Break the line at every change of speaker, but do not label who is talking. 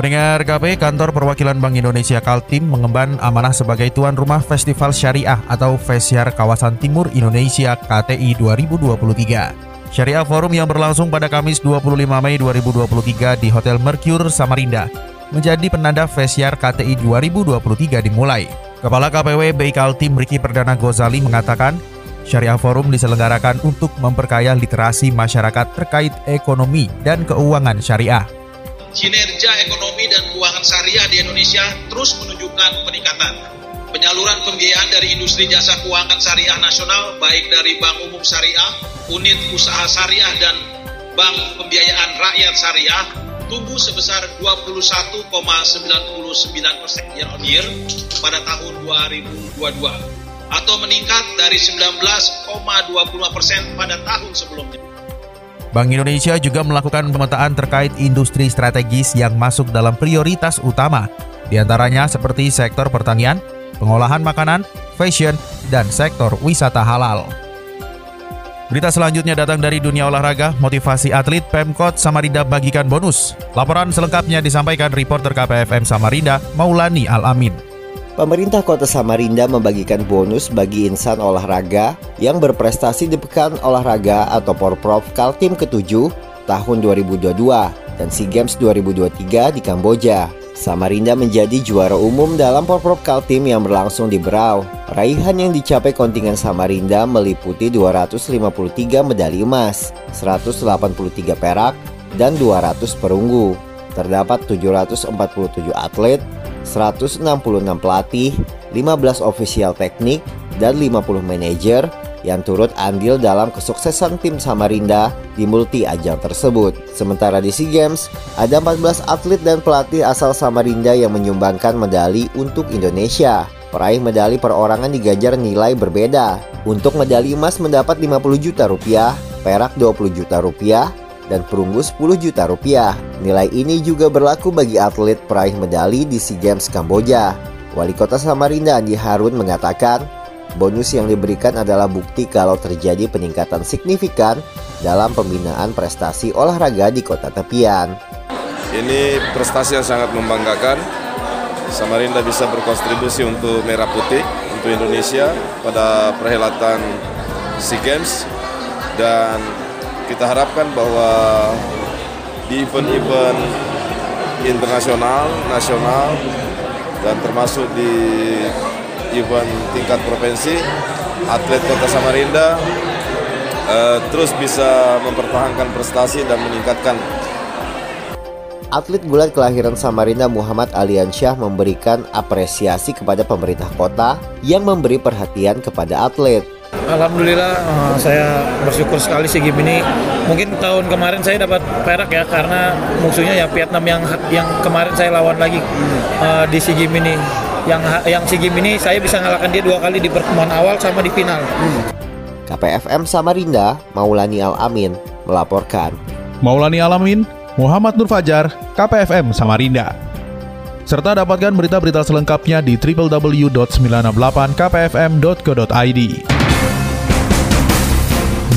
Pendengar KP, Kantor Perwakilan Bank Indonesia Kaltim mengemban amanah sebagai tuan rumah Festival Syariah atau Fesyar Kawasan Timur Indonesia KTI 2023. Syariah Forum yang berlangsung pada Kamis 25 Mei 2023 di Hotel Mercure Samarinda menjadi penanda Fesyar KTI 2023 dimulai. Kepala KPW BI Kaltim Riki Perdana Gozali mengatakan, Syariah Forum diselenggarakan untuk memperkaya literasi masyarakat terkait ekonomi dan keuangan syariah
kinerja ekonomi dan keuangan syariah di Indonesia terus menunjukkan peningkatan. Penyaluran pembiayaan dari industri jasa keuangan syariah nasional baik dari Bank Umum Syariah, Unit Usaha Syariah dan Bank Pembiayaan Rakyat Syariah tumbuh sebesar 21,99 persen year on year pada tahun 2022 atau meningkat dari 19,25 persen pada tahun sebelumnya.
Bank Indonesia juga melakukan pemetaan terkait industri strategis yang masuk dalam prioritas utama, di antaranya seperti sektor pertanian, pengolahan makanan, fashion, dan sektor wisata halal. Berita selanjutnya datang dari dunia olahraga, motivasi atlet Pemkot Samarinda bagikan bonus. Laporan selengkapnya disampaikan reporter KPFM Samarinda, Maulani Al-Amin.
Pemerintah Kota Samarinda membagikan bonus bagi insan olahraga yang berprestasi di Pekan Olahraga atau Porprov Kaltim ke-7 tahun 2022 dan SEA Games 2023 di Kamboja. Samarinda menjadi juara umum dalam Porprov Kaltim yang berlangsung di Berau. Raihan yang dicapai kontingen Samarinda meliputi 253 medali emas, 183 perak, dan 200 perunggu. Terdapat 747 atlet 166 pelatih, 15 ofisial teknik, dan 50 manajer yang turut andil dalam kesuksesan tim Samarinda di multi ajang tersebut. Sementara di SEA Games, ada 14 atlet dan pelatih asal Samarinda yang menyumbangkan medali untuk Indonesia. Peraih medali perorangan digajar nilai berbeda. Untuk medali emas mendapat 50 juta rupiah, perak 20 juta rupiah, dan perunggu 10 juta rupiah. Nilai ini juga berlaku bagi atlet peraih medali di SEA Games Kamboja. Wali Kota Samarinda Andi Harun mengatakan, bonus yang diberikan adalah bukti kalau terjadi peningkatan signifikan dalam pembinaan prestasi olahraga di kota tepian.
Ini prestasi yang sangat membanggakan. Samarinda bisa berkontribusi untuk Merah Putih, untuk Indonesia pada perhelatan SEA Games dan kita harapkan bahwa di event-event internasional, nasional, dan termasuk di event tingkat provinsi, atlet Kota Samarinda uh, terus bisa mempertahankan prestasi dan meningkatkan
Atlet gulat kelahiran Samarinda Muhammad Aliansyah memberikan apresiasi kepada pemerintah kota yang memberi perhatian kepada atlet.
Alhamdulillah uh, saya bersyukur sekali sih game ini. Mungkin tahun kemarin saya dapat perak ya karena musuhnya ya Vietnam yang yang kemarin saya lawan lagi uh, di SEA Games ini. Yang yang SEA Games ini saya bisa ngalahkan dia dua kali di pertemuan awal sama di final.
KPFM Samarinda, Maulani Al-Amin melaporkan.
Maulani Alamin, Muhammad Nur Fajar, KPFM Samarinda. Serta dapatkan berita-berita selengkapnya di www.968kpfm.co.id.